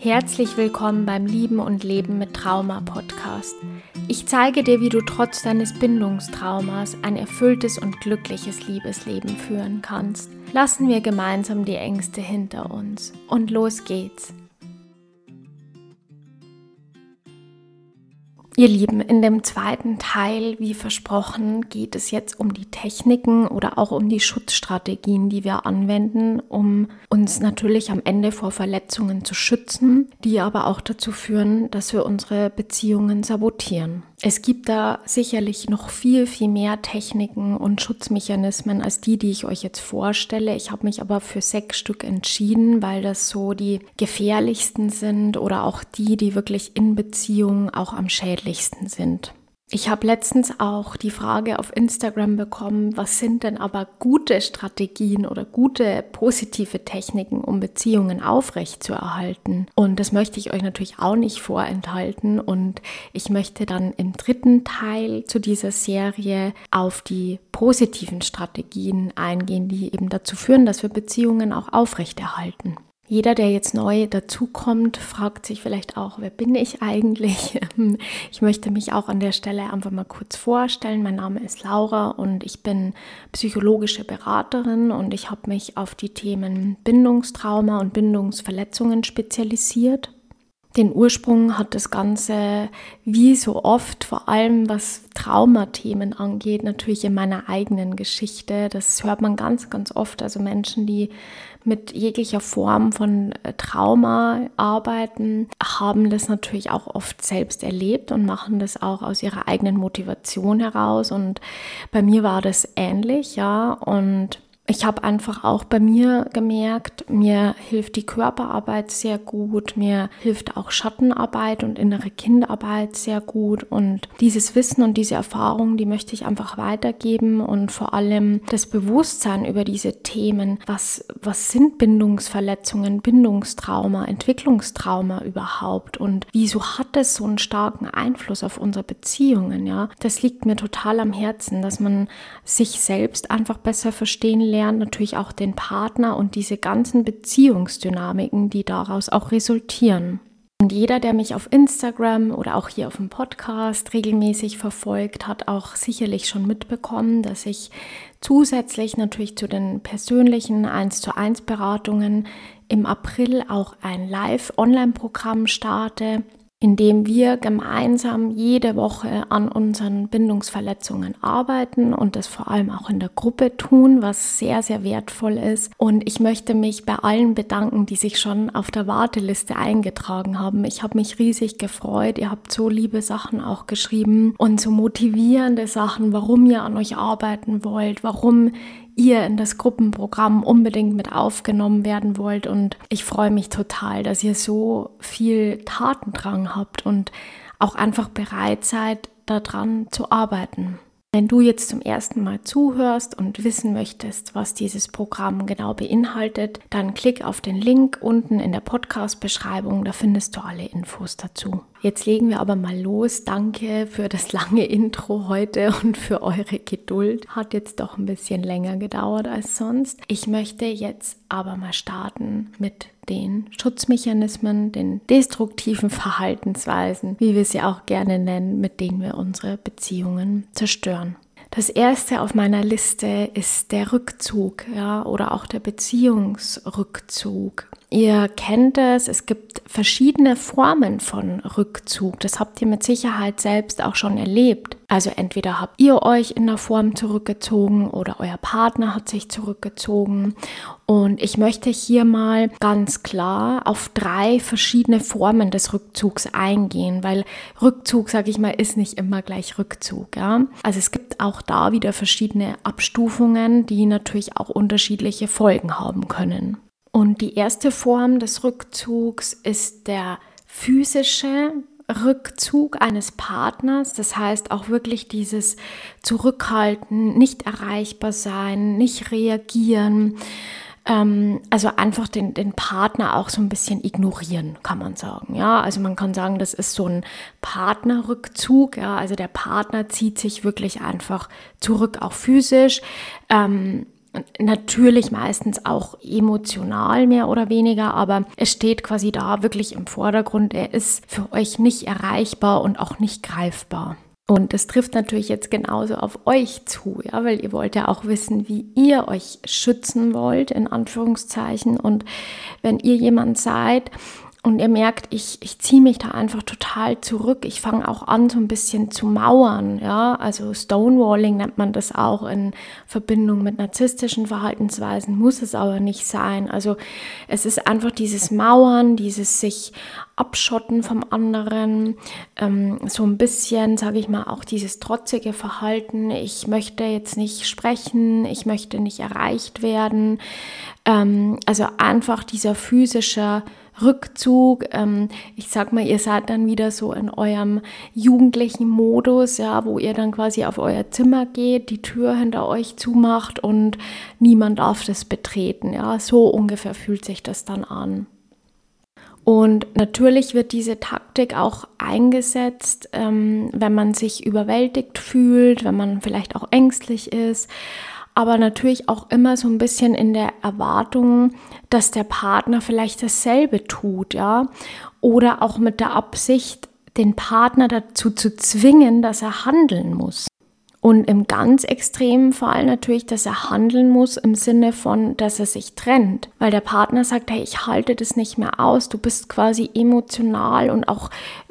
Herzlich willkommen beim Lieben und Leben mit Trauma Podcast. Ich zeige dir, wie du trotz deines Bindungstraumas ein erfülltes und glückliches Liebesleben führen kannst. Lassen wir gemeinsam die Ängste hinter uns. Und los geht's. Ihr Lieben, in dem zweiten Teil, wie versprochen, geht es jetzt um die Techniken oder auch um die Schutzstrategien, die wir anwenden, um uns natürlich am Ende vor Verletzungen zu schützen, die aber auch dazu führen, dass wir unsere Beziehungen sabotieren. Es gibt da sicherlich noch viel, viel mehr Techniken und Schutzmechanismen als die, die ich euch jetzt vorstelle. Ich habe mich aber für sechs Stück entschieden, weil das so die gefährlichsten sind oder auch die, die wirklich in Beziehungen auch am schädlichsten sind. Ich habe letztens auch die Frage auf Instagram bekommen, was sind denn aber gute Strategien oder gute positive Techniken, um Beziehungen aufrechtzuerhalten? Und das möchte ich euch natürlich auch nicht vorenthalten. Und ich möchte dann im dritten Teil zu dieser Serie auf die positiven Strategien eingehen, die eben dazu führen, dass wir Beziehungen auch aufrechterhalten. Jeder, der jetzt neu dazukommt, fragt sich vielleicht auch, wer bin ich eigentlich? Ich möchte mich auch an der Stelle einfach mal kurz vorstellen. Mein Name ist Laura und ich bin psychologische Beraterin und ich habe mich auf die Themen Bindungstrauma und Bindungsverletzungen spezialisiert. Den Ursprung hat das Ganze, wie so oft, vor allem was Traumathemen angeht, natürlich in meiner eigenen Geschichte. Das hört man ganz, ganz oft. Also Menschen, die mit jeglicher Form von äh, Trauma arbeiten, haben das natürlich auch oft selbst erlebt und machen das auch aus ihrer eigenen Motivation heraus. Und bei mir war das ähnlich, ja. Und ich habe einfach auch bei mir gemerkt, mir hilft die Körperarbeit sehr gut, mir hilft auch Schattenarbeit und innere Kindarbeit sehr gut und dieses Wissen und diese Erfahrung, die möchte ich einfach weitergeben und vor allem das Bewusstsein über diese Themen, was, was sind Bindungsverletzungen, Bindungstrauma, Entwicklungstrauma überhaupt und wieso hat es so einen starken Einfluss auf unsere Beziehungen, ja? Das liegt mir total am Herzen, dass man sich selbst einfach besser verstehen lernt lernt natürlich auch den Partner und diese ganzen Beziehungsdynamiken, die daraus auch resultieren. Und jeder, der mich auf Instagram oder auch hier auf dem Podcast regelmäßig verfolgt, hat auch sicherlich schon mitbekommen, dass ich zusätzlich natürlich zu den persönlichen 1 zu 1 Beratungen im April auch ein Live-Online-Programm starte, indem wir gemeinsam jede Woche an unseren Bindungsverletzungen arbeiten und das vor allem auch in der Gruppe tun, was sehr, sehr wertvoll ist. Und ich möchte mich bei allen bedanken, die sich schon auf der Warteliste eingetragen haben. Ich habe mich riesig gefreut. Ihr habt so liebe Sachen auch geschrieben und so motivierende Sachen, warum ihr an euch arbeiten wollt, warum ihr in das Gruppenprogramm unbedingt mit aufgenommen werden wollt. Und ich freue mich total, dass ihr so viel Tatendrang habt und auch einfach bereit seid, daran zu arbeiten. Wenn du jetzt zum ersten Mal zuhörst und wissen möchtest, was dieses Programm genau beinhaltet, dann klick auf den Link unten in der Podcast-Beschreibung, da findest du alle Infos dazu. Jetzt legen wir aber mal los. Danke für das lange Intro heute und für eure Geduld. Hat jetzt doch ein bisschen länger gedauert als sonst. Ich möchte jetzt aber mal starten mit den Schutzmechanismen, den destruktiven Verhaltensweisen, wie wir sie auch gerne nennen, mit denen wir unsere Beziehungen zerstören. Das erste auf meiner Liste ist der Rückzug, ja, oder auch der Beziehungsrückzug. Ihr kennt es, es gibt verschiedene Formen von Rückzug. Das habt ihr mit Sicherheit selbst auch schon erlebt. Also entweder habt ihr euch in der Form zurückgezogen oder euer Partner hat sich zurückgezogen. Und ich möchte hier mal ganz klar auf drei verschiedene Formen des Rückzugs eingehen, weil Rückzug, sage ich mal, ist nicht immer gleich Rückzug. Ja? Also es gibt auch da wieder verschiedene Abstufungen, die natürlich auch unterschiedliche Folgen haben können. Und die erste Form des Rückzugs ist der physische Rückzug eines Partners, das heißt auch wirklich dieses Zurückhalten, nicht erreichbar sein, nicht reagieren, ähm, also einfach den, den Partner auch so ein bisschen ignorieren, kann man sagen. Ja, also man kann sagen, das ist so ein Partnerrückzug. Ja, also der Partner zieht sich wirklich einfach zurück, auch physisch. Ähm, Natürlich meistens auch emotional mehr oder weniger, aber es steht quasi da wirklich im Vordergrund. Er ist für euch nicht erreichbar und auch nicht greifbar. Und das trifft natürlich jetzt genauso auf euch zu, ja, weil ihr wollt ja auch wissen, wie ihr euch schützen wollt, in Anführungszeichen. Und wenn ihr jemand seid, und ihr merkt, ich, ich ziehe mich da einfach total zurück. Ich fange auch an, so ein bisschen zu mauern. Ja? Also Stonewalling nennt man das auch in Verbindung mit narzisstischen Verhaltensweisen, muss es aber nicht sein. Also es ist einfach dieses Mauern, dieses sich abschotten vom anderen, ähm, so ein bisschen, sage ich mal, auch dieses trotzige Verhalten. Ich möchte jetzt nicht sprechen, ich möchte nicht erreicht werden. Ähm, also einfach dieser physische Rückzug. Ähm, ich sag mal, ihr seid dann wieder so in eurem jugendlichen Modus, ja, wo ihr dann quasi auf euer Zimmer geht, die Tür hinter euch zumacht und niemand darf das betreten. Ja, so ungefähr fühlt sich das dann an. Und natürlich wird diese Taktik auch eingesetzt, ähm, wenn man sich überwältigt fühlt, wenn man vielleicht auch ängstlich ist aber natürlich auch immer so ein bisschen in der Erwartung, dass der Partner vielleicht dasselbe tut, ja, oder auch mit der Absicht, den Partner dazu zu zwingen, dass er handeln muss. Und im ganz extremen Fall natürlich, dass er handeln muss im Sinne von, dass er sich trennt. Weil der Partner sagt, hey, ich halte das nicht mehr aus. Du bist quasi emotional und auch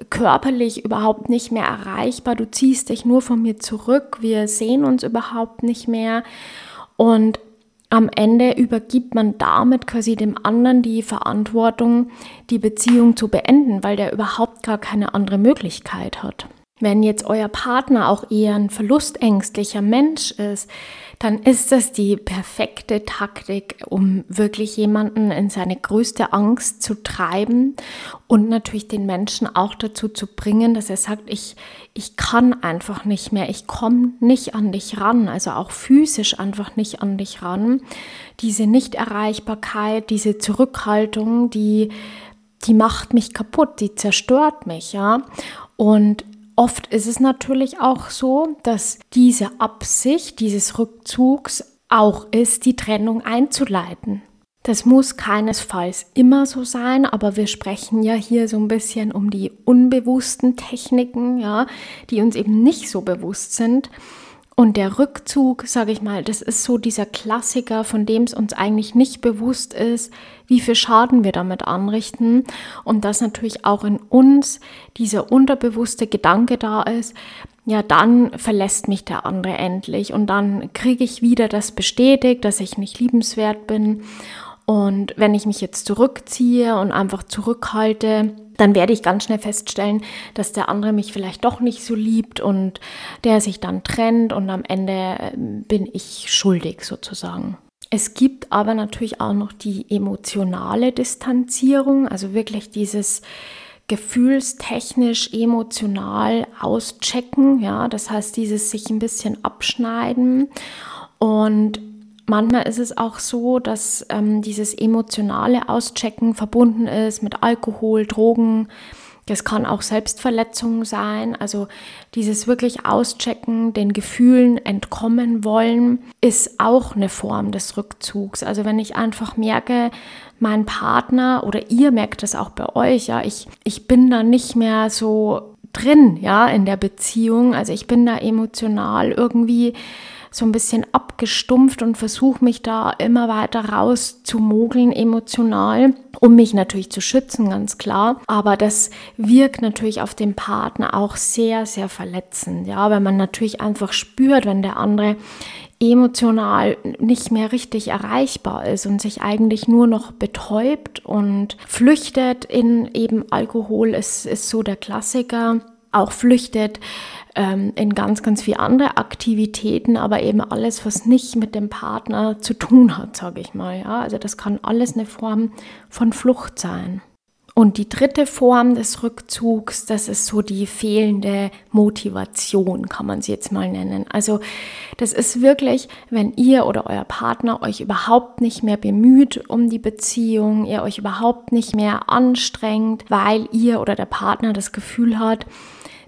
körperlich überhaupt nicht mehr erreichbar. Du ziehst dich nur von mir zurück. Wir sehen uns überhaupt nicht mehr. Und am Ende übergibt man damit quasi dem anderen die Verantwortung, die Beziehung zu beenden, weil der überhaupt gar keine andere Möglichkeit hat. Wenn jetzt euer Partner auch eher ein verlustängstlicher Mensch ist, dann ist das die perfekte Taktik, um wirklich jemanden in seine größte Angst zu treiben und natürlich den Menschen auch dazu zu bringen, dass er sagt, ich, ich kann einfach nicht mehr, ich komme nicht an dich ran, also auch physisch einfach nicht an dich ran. Diese Nichterreichbarkeit, diese Zurückhaltung, die, die macht mich kaputt, die zerstört mich, ja. Und Oft ist es natürlich auch so, dass diese Absicht dieses Rückzugs auch ist, die Trennung einzuleiten. Das muss keinesfalls immer so sein, aber wir sprechen ja hier so ein bisschen um die unbewussten Techniken, ja, die uns eben nicht so bewusst sind. Und der Rückzug, sage ich mal, das ist so dieser Klassiker, von dem es uns eigentlich nicht bewusst ist, wie viel Schaden wir damit anrichten. Und dass natürlich auch in uns dieser unterbewusste Gedanke da ist, ja, dann verlässt mich der andere endlich und dann kriege ich wieder das bestätigt, dass ich nicht liebenswert bin. Und wenn ich mich jetzt zurückziehe und einfach zurückhalte, dann werde ich ganz schnell feststellen, dass der andere mich vielleicht doch nicht so liebt und der sich dann trennt und am Ende ähm, bin ich schuldig sozusagen. Es gibt aber natürlich auch noch die emotionale Distanzierung, also wirklich dieses gefühlstechnisch emotional auschecken, ja, das heißt dieses sich ein bisschen abschneiden und Manchmal ist es auch so, dass ähm, dieses emotionale Auschecken verbunden ist mit Alkohol, Drogen. Das kann auch Selbstverletzung sein. Also dieses wirklich Auschecken, den Gefühlen entkommen wollen, ist auch eine Form des Rückzugs. Also wenn ich einfach merke, mein Partner oder ihr merkt es auch bei euch, ja, ich, ich bin da nicht mehr so drin, ja, in der Beziehung. Also ich bin da emotional irgendwie so ein bisschen abgestumpft und versuche mich da immer weiter raus zu mogeln emotional, um mich natürlich zu schützen, ganz klar. Aber das wirkt natürlich auf den Partner auch sehr, sehr verletzend. Ja, weil man natürlich einfach spürt, wenn der andere emotional nicht mehr richtig erreichbar ist und sich eigentlich nur noch betäubt und flüchtet in eben Alkohol, ist, ist so der Klassiker, auch flüchtet ähm, in ganz, ganz viele andere Aktivitäten, aber eben alles, was nicht mit dem Partner zu tun hat, sage ich mal. Ja? Also das kann alles eine Form von Flucht sein. Und die dritte Form des Rückzugs, das ist so die fehlende Motivation, kann man sie jetzt mal nennen. Also das ist wirklich, wenn ihr oder euer Partner euch überhaupt nicht mehr bemüht um die Beziehung, ihr euch überhaupt nicht mehr anstrengt, weil ihr oder der Partner das Gefühl hat,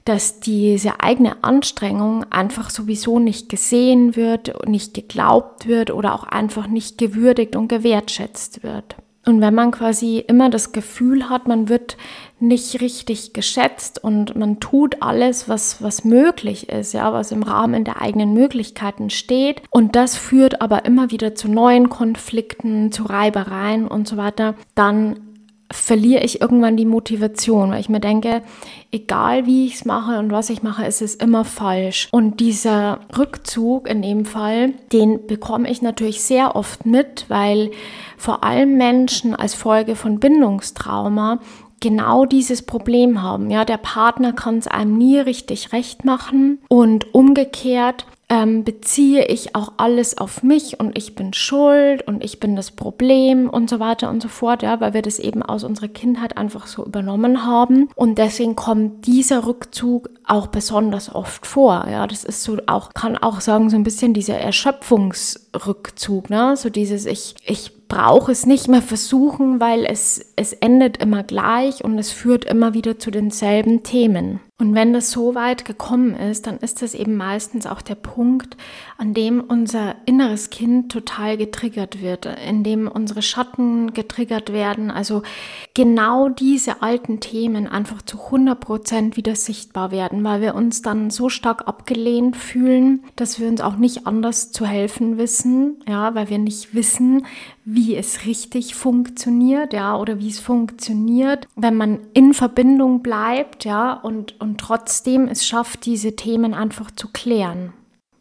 dass diese eigene Anstrengung einfach sowieso nicht gesehen wird, nicht geglaubt wird oder auch einfach nicht gewürdigt und gewertschätzt wird. Und wenn man quasi immer das Gefühl hat, man wird nicht richtig geschätzt und man tut alles, was, was möglich ist, ja, was im Rahmen der eigenen Möglichkeiten steht. Und das führt aber immer wieder zu neuen Konflikten, zu Reibereien und so weiter, dann verliere ich irgendwann die Motivation, weil ich mir denke, egal wie ich es mache und was ich mache, ist es immer falsch. Und dieser Rückzug in dem Fall, den bekomme ich natürlich sehr oft mit, weil vor allem Menschen als Folge von Bindungstrauma genau dieses Problem haben. Ja, der Partner kann es einem nie richtig recht machen und umgekehrt ähm, beziehe ich auch alles auf mich und ich bin schuld und ich bin das Problem und so weiter und so fort, ja, weil wir das eben aus unserer Kindheit einfach so übernommen haben. Und deswegen kommt dieser Rückzug auch besonders oft vor. Ja, das ist so auch, kann auch sagen, so ein bisschen dieser Erschöpfungsrückzug, ne? So dieses, ich, ich brauche es nicht mehr versuchen, weil es, es endet immer gleich und es führt immer wieder zu denselben Themen. Und wenn das so weit gekommen ist, dann ist das eben meistens auch der Punkt, an dem unser inneres Kind total getriggert wird, in dem unsere Schatten getriggert werden. Also genau diese alten Themen einfach zu 100 Prozent wieder sichtbar werden, weil wir uns dann so stark abgelehnt fühlen, dass wir uns auch nicht anders zu helfen wissen, ja, weil wir nicht wissen, wie es richtig funktioniert, ja, oder wie es funktioniert, wenn man in Verbindung bleibt, ja, und, und trotzdem es schafft, diese Themen einfach zu klären.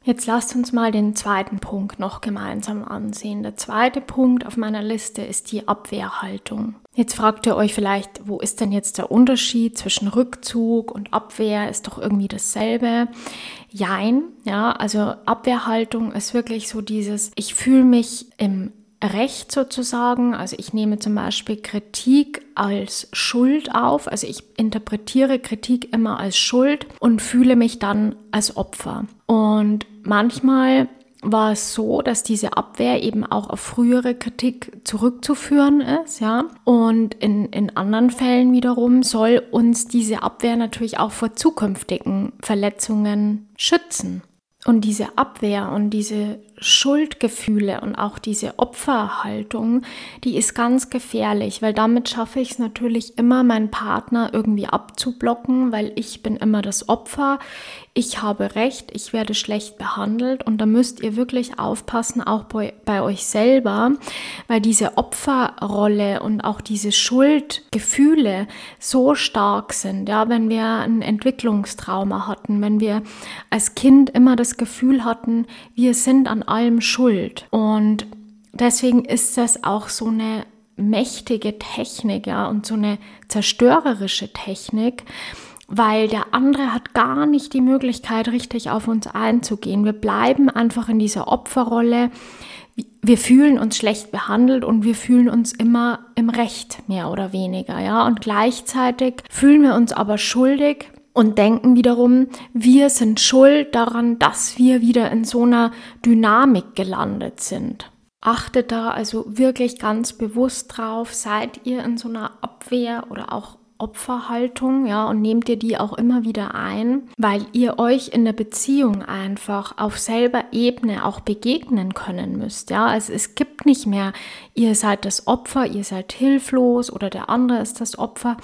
Jetzt lasst uns mal den zweiten Punkt noch gemeinsam ansehen. Der zweite Punkt auf meiner Liste ist die Abwehrhaltung. Jetzt fragt ihr euch vielleicht, wo ist denn jetzt der Unterschied zwischen Rückzug und Abwehr? Ist doch irgendwie dasselbe. Jein, ja, also Abwehrhaltung ist wirklich so dieses, ich fühle mich im Recht sozusagen. Also ich nehme zum Beispiel Kritik als Schuld auf. Also ich interpretiere Kritik immer als Schuld und fühle mich dann als Opfer. Und manchmal war es so, dass diese Abwehr eben auch auf frühere Kritik zurückzuführen ist, ja. Und in, in anderen Fällen wiederum soll uns diese Abwehr natürlich auch vor zukünftigen Verletzungen schützen. Und diese Abwehr und diese Schuldgefühle und auch diese Opferhaltung, die ist ganz gefährlich, weil damit schaffe ich es natürlich immer, meinen Partner irgendwie abzublocken, weil ich bin immer das Opfer, ich habe recht, ich werde schlecht behandelt und da müsst ihr wirklich aufpassen, auch bei, bei euch selber, weil diese Opferrolle und auch diese Schuldgefühle so stark sind. Ja, wenn wir ein Entwicklungstrauma hatten, wenn wir als Kind immer das Gefühl hatten, wir sind an allem schuld. Und deswegen ist das auch so eine mächtige Technik, ja, und so eine zerstörerische Technik, weil der andere hat gar nicht die Möglichkeit, richtig auf uns einzugehen. Wir bleiben einfach in dieser Opferrolle. Wir fühlen uns schlecht behandelt und wir fühlen uns immer im Recht, mehr oder weniger, ja. Und gleichzeitig fühlen wir uns aber schuldig, und denken wiederum, wir sind schuld daran, dass wir wieder in so einer Dynamik gelandet sind. Achtet da also wirklich ganz bewusst drauf, seid ihr in so einer Abwehr oder auch Opferhaltung, ja, und nehmt ihr die auch immer wieder ein, weil ihr euch in der Beziehung einfach auf selber Ebene auch begegnen können müsst, ja. Also es gibt nicht mehr, ihr seid das Opfer, ihr seid hilflos oder der andere ist das Opfer.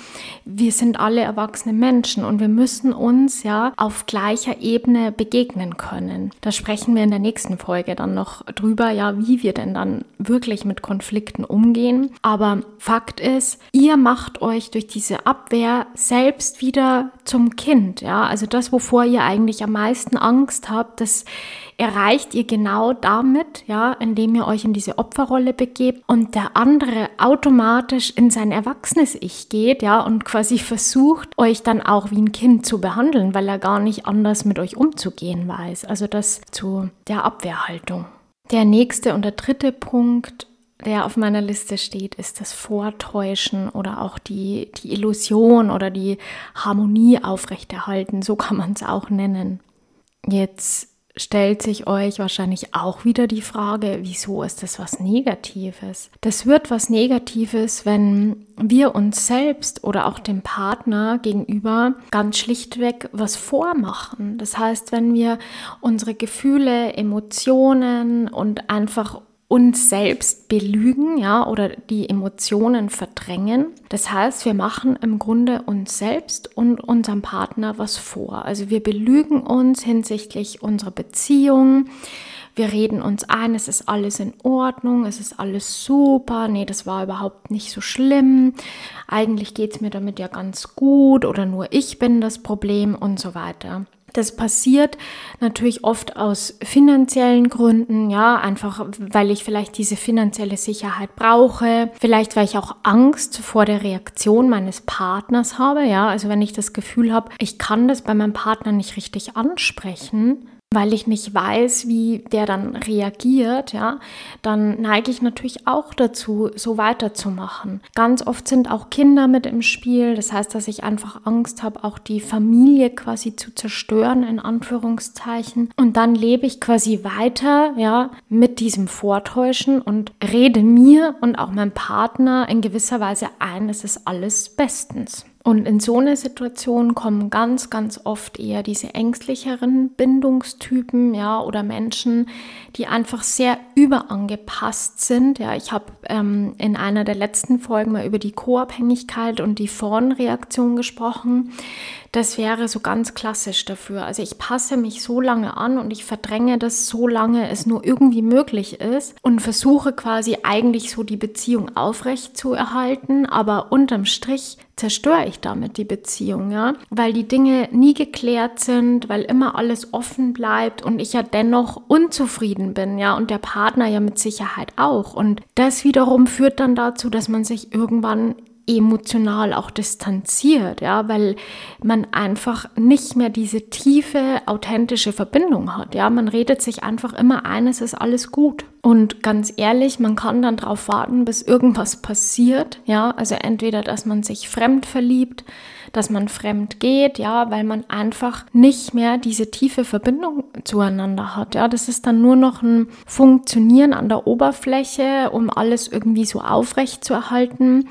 Wir sind alle erwachsene Menschen und wir müssen uns ja auf gleicher Ebene begegnen können. Da sprechen wir in der nächsten Folge dann noch drüber, ja, wie wir denn dann wirklich mit Konflikten umgehen. Aber Fakt ist, ihr macht euch durch Abwehr selbst wieder zum Kind. Ja, also das, wovor ihr eigentlich am meisten Angst habt, das erreicht ihr genau damit, ja, indem ihr euch in diese Opferrolle begebt und der andere automatisch in sein erwachsenes Ich geht, ja, und quasi versucht, euch dann auch wie ein Kind zu behandeln, weil er gar nicht anders mit euch umzugehen weiß. Also das zu der Abwehrhaltung. Der nächste und der dritte Punkt der auf meiner Liste steht, ist das Vortäuschen oder auch die, die Illusion oder die Harmonie aufrechterhalten. So kann man es auch nennen. Jetzt stellt sich euch wahrscheinlich auch wieder die Frage, wieso ist das was Negatives? Das wird was Negatives, wenn wir uns selbst oder auch dem Partner gegenüber ganz schlichtweg was vormachen. Das heißt, wenn wir unsere Gefühle, Emotionen und einfach uns selbst belügen, ja, oder die Emotionen verdrängen. Das heißt, wir machen im Grunde uns selbst und unserem Partner was vor. Also wir belügen uns hinsichtlich unserer Beziehung. Wir reden uns ein, es ist alles in Ordnung, es ist alles super, nee, das war überhaupt nicht so schlimm. Eigentlich geht es mir damit ja ganz gut oder nur ich bin das Problem und so weiter. Das passiert natürlich oft aus finanziellen Gründen, ja, einfach weil ich vielleicht diese finanzielle Sicherheit brauche, vielleicht weil ich auch Angst vor der Reaktion meines Partners habe, ja, also wenn ich das Gefühl habe, ich kann das bei meinem Partner nicht richtig ansprechen, weil ich nicht weiß, wie der dann reagiert, ja, dann neige ich natürlich auch dazu, so weiterzumachen. Ganz oft sind auch Kinder mit im Spiel, das heißt, dass ich einfach Angst habe, auch die Familie quasi zu zerstören, in Anführungszeichen. Und dann lebe ich quasi weiter, ja, mit diesem Vortäuschen und rede mir und auch meinem Partner in gewisser Weise ein, es ist alles bestens. Und in so einer Situation kommen ganz, ganz oft eher diese ängstlicheren Bindungstypen, ja, oder Menschen, die einfach sehr überangepasst sind. Ja, ich habe ähm, in einer der letzten Folgen mal über die Co-Abhängigkeit und die Vorn-Reaktion gesprochen. Das wäre so ganz klassisch dafür. Also ich passe mich so lange an und ich verdränge das so lange es nur irgendwie möglich ist und versuche quasi eigentlich so die Beziehung aufrecht zu erhalten, aber unterm Strich zerstöre ich damit die Beziehung, ja, weil die Dinge nie geklärt sind, weil immer alles offen bleibt und ich ja dennoch unzufrieden bin, ja, und der Partner ja mit Sicherheit auch. Und das wiederum führt dann dazu, dass man sich irgendwann emotional auch distanziert, ja, weil man einfach nicht mehr diese tiefe, authentische Verbindung hat, ja. Man redet sich einfach immer ein, es ist alles gut. Und ganz ehrlich, man kann dann darauf warten, bis irgendwas passiert, ja. Also entweder, dass man sich fremd verliebt, dass man fremd geht, ja, weil man einfach nicht mehr diese tiefe Verbindung zueinander hat, ja. Das ist dann nur noch ein Funktionieren an der Oberfläche, um alles irgendwie so aufrecht zu erhalten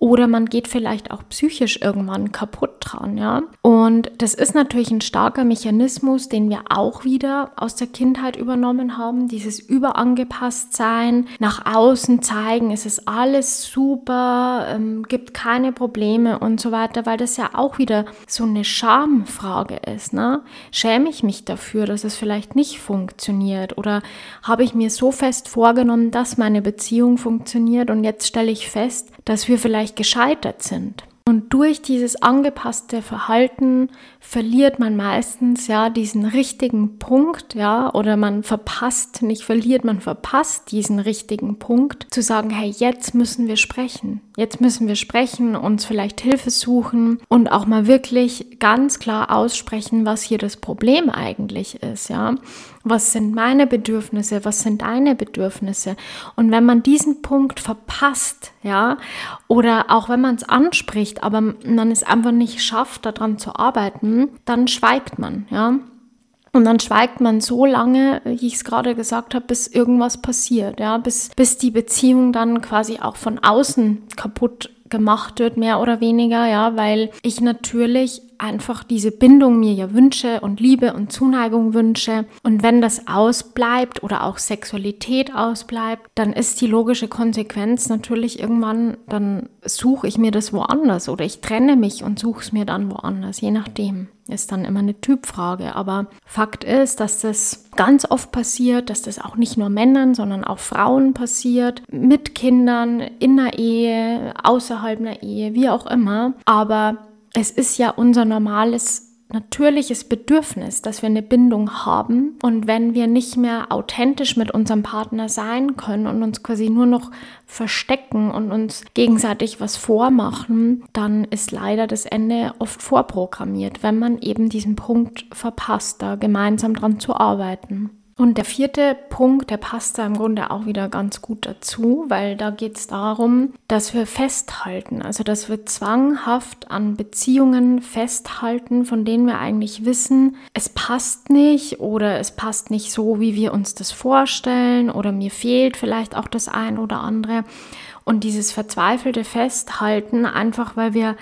oder man geht vielleicht auch psychisch irgendwann kaputt dran, ja. Und das ist natürlich ein starker Mechanismus, den wir auch wieder aus der Kindheit übernommen haben. Dieses Überangepasstsein, nach außen zeigen, es ist alles super, ähm, gibt keine Probleme und so weiter, weil das ja auch wieder so eine Schamfrage ist, ne? Schäme ich mich dafür, dass es vielleicht nicht funktioniert oder habe ich mir so fest vorgenommen, dass meine Beziehung funktioniert und jetzt stelle ich fest, dass wir vielleicht gescheitert sind. Und durch dieses angepasste Verhalten verliert man meistens ja diesen richtigen Punkt, ja, oder man verpasst, nicht verliert, man verpasst diesen richtigen Punkt, zu sagen, hey, jetzt müssen wir sprechen. Jetzt müssen wir sprechen, uns vielleicht Hilfe suchen und auch mal wirklich ganz klar aussprechen, was hier das Problem eigentlich ist, ja. Was sind meine Bedürfnisse? Was sind deine Bedürfnisse? Und wenn man diesen Punkt verpasst, ja, oder auch wenn man es anspricht, aber man es einfach nicht schafft, daran zu arbeiten, dann schweigt man, ja. Und dann schweigt man so lange, wie ich es gerade gesagt habe, bis irgendwas passiert, ja, bis, bis die Beziehung dann quasi auch von außen kaputt gemacht wird, mehr oder weniger, ja, weil ich natürlich einfach diese Bindung mir ja wünsche und Liebe und Zuneigung wünsche. Und wenn das ausbleibt oder auch Sexualität ausbleibt, dann ist die logische Konsequenz natürlich irgendwann, dann suche ich mir das woanders oder ich trenne mich und suche es mir dann woanders, je nachdem. Ist dann immer eine Typfrage. Aber Fakt ist, dass das ganz oft passiert, dass das auch nicht nur Männern, sondern auch Frauen passiert, mit Kindern, in einer Ehe, außerhalb einer Ehe, wie auch immer. Aber es ist ja unser normales natürliches Bedürfnis, dass wir eine Bindung haben. Und wenn wir nicht mehr authentisch mit unserem Partner sein können und uns quasi nur noch verstecken und uns gegenseitig was vormachen, dann ist leider das Ende oft vorprogrammiert, wenn man eben diesen Punkt verpasst, da gemeinsam dran zu arbeiten. Und der vierte Punkt, der passt da im Grunde auch wieder ganz gut dazu, weil da geht es darum, dass wir festhalten, also dass wir zwanghaft an Beziehungen festhalten, von denen wir eigentlich wissen, es passt nicht oder es passt nicht so, wie wir uns das vorstellen oder mir fehlt vielleicht auch das ein oder andere. Und dieses verzweifelte Festhalten, einfach weil wir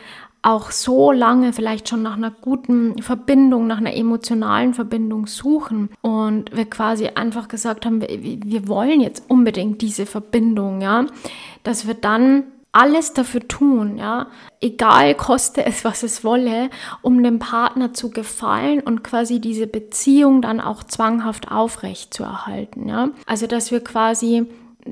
auch so lange vielleicht schon nach einer guten Verbindung, nach einer emotionalen Verbindung suchen. Und wir quasi einfach gesagt haben, wir, wir wollen jetzt unbedingt diese Verbindung, ja, dass wir dann alles dafür tun, ja, egal koste es, was es wolle, um dem Partner zu gefallen und quasi diese Beziehung dann auch zwanghaft aufrecht zu erhalten, ja. Also, dass wir quasi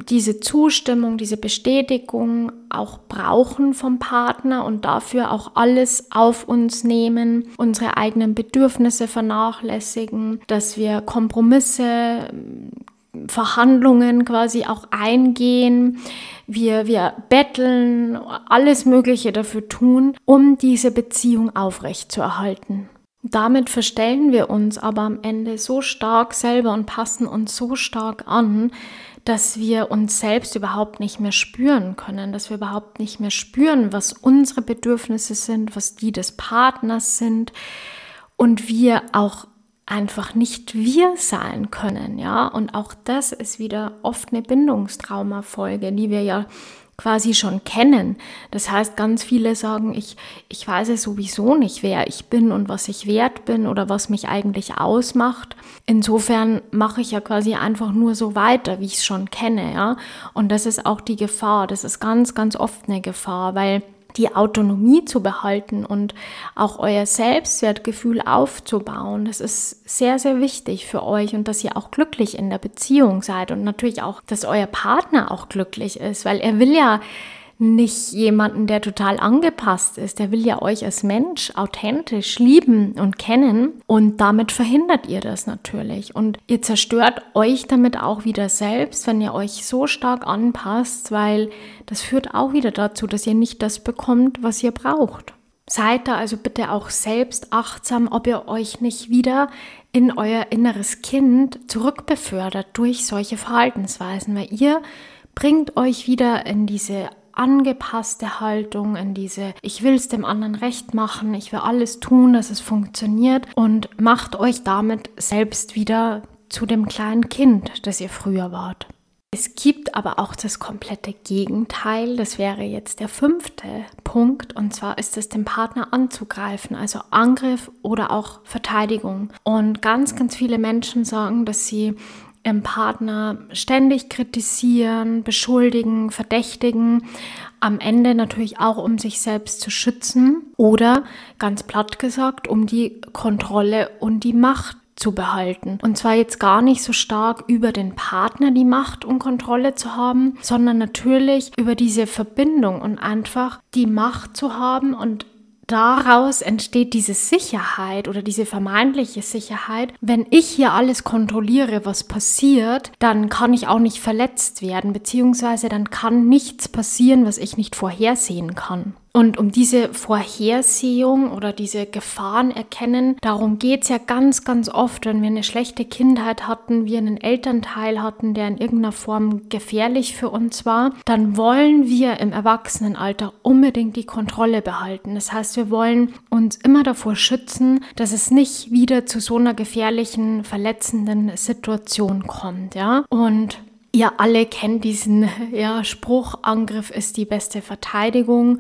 diese Zustimmung, diese Bestätigung auch brauchen vom Partner und dafür auch alles auf uns nehmen, unsere eigenen Bedürfnisse vernachlässigen, dass wir Kompromisse, Verhandlungen quasi auch eingehen, wir, wir betteln, alles Mögliche dafür tun, um diese Beziehung aufrechtzuerhalten. Damit verstellen wir uns aber am Ende so stark selber und passen uns so stark an, dass wir uns selbst überhaupt nicht mehr spüren können, dass wir überhaupt nicht mehr spüren, was unsere Bedürfnisse sind, was die des Partners sind und wir auch einfach nicht wir sein können, ja? Und auch das ist wieder oft eine Bindungstraumafolge, die wir ja quasi schon kennen. Das heißt, ganz viele sagen, ich, ich weiß es sowieso nicht, wer ich bin und was ich wert bin oder was mich eigentlich ausmacht. Insofern mache ich ja quasi einfach nur so weiter, wie ich es schon kenne, ja. Und das ist auch die Gefahr. Das ist ganz, ganz oft eine Gefahr, weil die Autonomie zu behalten und auch euer Selbstwertgefühl aufzubauen. Das ist sehr, sehr wichtig für euch und dass ihr auch glücklich in der Beziehung seid und natürlich auch, dass euer Partner auch glücklich ist, weil er will ja nicht jemanden, der total angepasst ist. Der will ja euch als Mensch authentisch lieben und kennen und damit verhindert ihr das natürlich. Und ihr zerstört euch damit auch wieder selbst, wenn ihr euch so stark anpasst, weil das führt auch wieder dazu, dass ihr nicht das bekommt, was ihr braucht. Seid da also bitte auch selbst achtsam, ob ihr euch nicht wieder in euer inneres Kind zurückbefördert durch solche Verhaltensweisen, weil ihr bringt euch wieder in diese angepasste Haltung, in diese Ich will es dem anderen recht machen, ich will alles tun, dass es funktioniert und macht euch damit selbst wieder zu dem kleinen Kind, das ihr früher wart. Es gibt aber auch das komplette Gegenteil. Das wäre jetzt der fünfte Punkt. Und zwar ist es, den Partner anzugreifen, also Angriff oder auch Verteidigung. Und ganz, ganz viele Menschen sagen, dass sie im Partner ständig kritisieren, beschuldigen, verdächtigen, am Ende natürlich auch um sich selbst zu schützen oder ganz platt gesagt, um die Kontrolle und die Macht zu behalten. Und zwar jetzt gar nicht so stark über den Partner die Macht und Kontrolle zu haben, sondern natürlich über diese Verbindung und einfach die Macht zu haben und daraus entsteht diese Sicherheit oder diese vermeintliche Sicherheit. Wenn ich hier alles kontrolliere, was passiert, dann kann ich auch nicht verletzt werden, beziehungsweise dann kann nichts passieren, was ich nicht vorhersehen kann. Und um diese Vorhersehung oder diese Gefahren erkennen, darum geht es ja ganz, ganz oft, wenn wir eine schlechte Kindheit hatten, wir einen Elternteil hatten, der in irgendeiner Form gefährlich für uns war, dann wollen wir im Erwachsenenalter unbedingt die Kontrolle behalten. Das heißt, wir wollen uns immer davor schützen, dass es nicht wieder zu so einer gefährlichen, verletzenden Situation kommt, ja. Und Ihr alle kennt diesen ja, Spruch, Angriff ist die beste Verteidigung.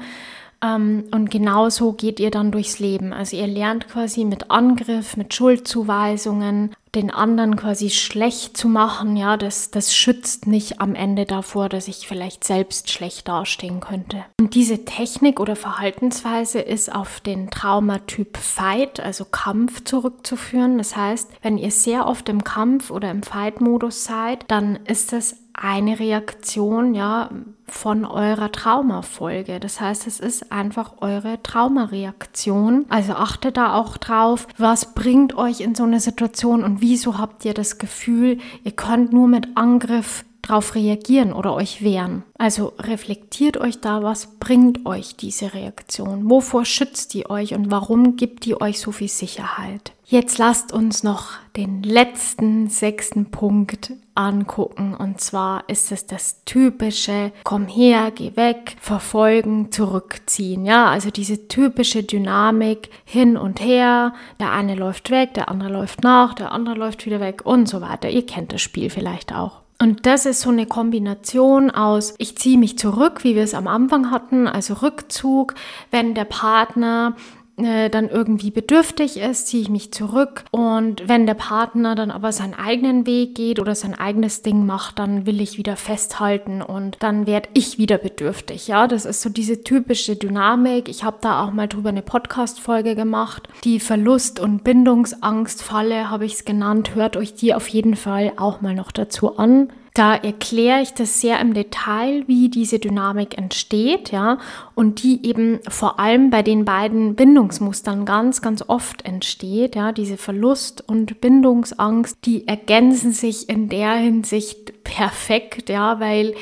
Ähm, und genauso geht ihr dann durchs Leben. Also ihr lernt quasi mit Angriff, mit Schuldzuweisungen, den anderen quasi schlecht zu machen. Ja, das, das schützt nicht am Ende davor, dass ich vielleicht selbst schlecht dastehen könnte. Und diese Technik oder Verhaltensweise ist auf den Traumatyp Fight, also Kampf, zurückzuführen. Das heißt, wenn ihr sehr oft im Kampf oder im Fight-Modus seid, dann ist das eine Reaktion ja von eurer Traumafolge. Das heißt, es ist einfach eure Traumareaktion. Also achtet da auch drauf, was bringt euch in so eine Situation und wieso habt ihr das Gefühl, ihr könnt nur mit Angriff darauf reagieren oder euch wehren. Also reflektiert euch da, was bringt euch diese Reaktion? Wovor schützt die euch und warum gibt die euch so viel Sicherheit? Jetzt lasst uns noch den letzten sechsten Punkt angucken. Und zwar ist es das typische Komm her, geh weg, verfolgen, zurückziehen. Ja, also diese typische Dynamik hin und her. Der eine läuft weg, der andere läuft nach, der andere läuft wieder weg und so weiter. Ihr kennt das Spiel vielleicht auch. Und das ist so eine Kombination aus, ich ziehe mich zurück, wie wir es am Anfang hatten, also Rückzug, wenn der Partner äh, dann irgendwie bedürftig ist, ziehe ich mich zurück. Und wenn der Partner dann aber seinen eigenen Weg geht oder sein eigenes Ding macht, dann will ich wieder festhalten und dann werde ich wieder bedürftig. Ja, das ist so diese typische Dynamik. Ich habe da auch mal drüber eine Podcast-Folge gemacht. Die Verlust- und Bindungsangstfalle habe ich es genannt. Hört euch die auf jeden Fall auch mal noch dazu an. Da erkläre ich das sehr im Detail, wie diese Dynamik entsteht, ja, und die eben vor allem bei den beiden Bindungsmustern ganz, ganz oft entsteht, ja, diese Verlust- und Bindungsangst, die ergänzen sich in der Hinsicht perfekt, ja, weil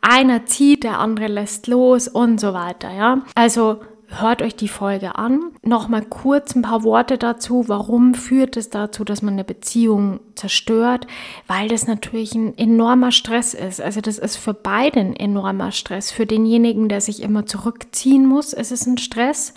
einer zieht, der andere lässt los und so weiter, ja. Also hört euch die Folge an. Nochmal kurz ein paar Worte dazu. Warum führt es dazu, dass man eine Beziehung zerstört? Weil das natürlich ein enormer Stress ist. Also das ist für beide ein enormer Stress. Für denjenigen, der sich immer zurückziehen muss, ist es ein Stress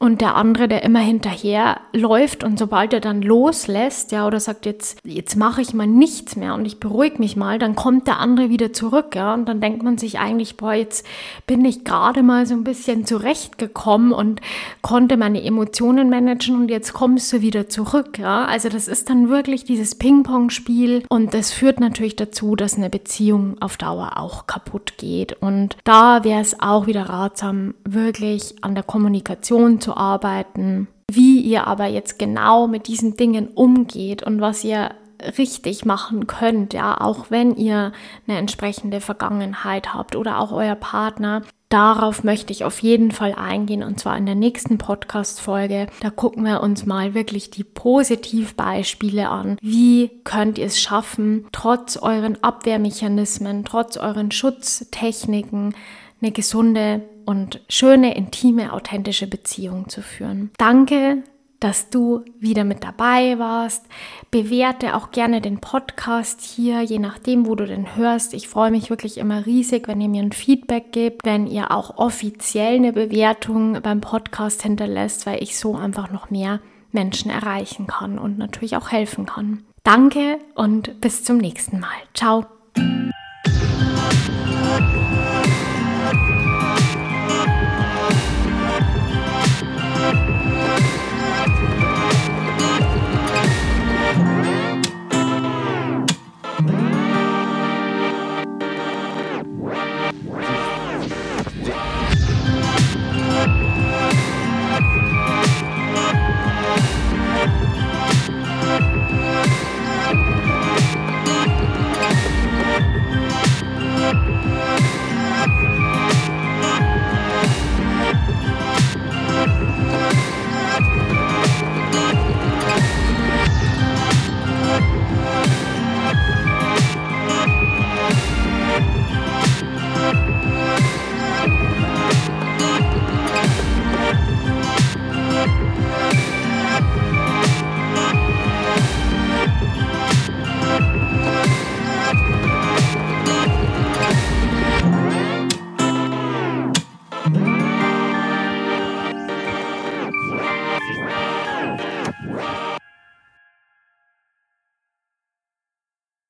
und der andere, der immer hinterher läuft und sobald er dann loslässt, ja, oder sagt jetzt, jetzt mache ich mal nichts mehr und ich beruhige mich mal, dann kommt der andere wieder zurück, ja, und dann denkt man sich eigentlich, boah, jetzt bin ich gerade mal so ein bisschen zurechtgekommen und konnte meine Emotionen managen und jetzt kommst du wieder zurück, ja, also das ist dann wirklich dieses Ping-Pong-Spiel und das führt natürlich dazu, dass eine Beziehung auf Dauer auch kaputt geht. Und da wäre es auch wieder ratsam, wirklich an der Kommunikation zu arbeiten, wie ihr aber jetzt genau mit diesen Dingen umgeht und was ihr richtig machen könnt, ja, auch wenn ihr eine entsprechende Vergangenheit habt oder auch euer Partner. Darauf möchte ich auf jeden Fall eingehen und zwar in der nächsten Podcast-Folge. Da gucken wir uns mal wirklich die Positivbeispiele an. Wie könnt ihr es schaffen, trotz euren Abwehrmechanismen, trotz euren Schutztechniken eine gesunde und schöne, intime, authentische Beziehung zu führen. Danke, dass du wieder mit dabei warst. Bewerte auch gerne den Podcast hier, je nachdem, wo du den hörst. Ich freue mich wirklich immer riesig, wenn ihr mir ein Feedback gebt, wenn ihr auch offiziell eine Bewertung beim Podcast hinterlässt, weil ich so einfach noch mehr Menschen erreichen kann und natürlich auch helfen kann. Danke und bis zum nächsten Mal. Ciao.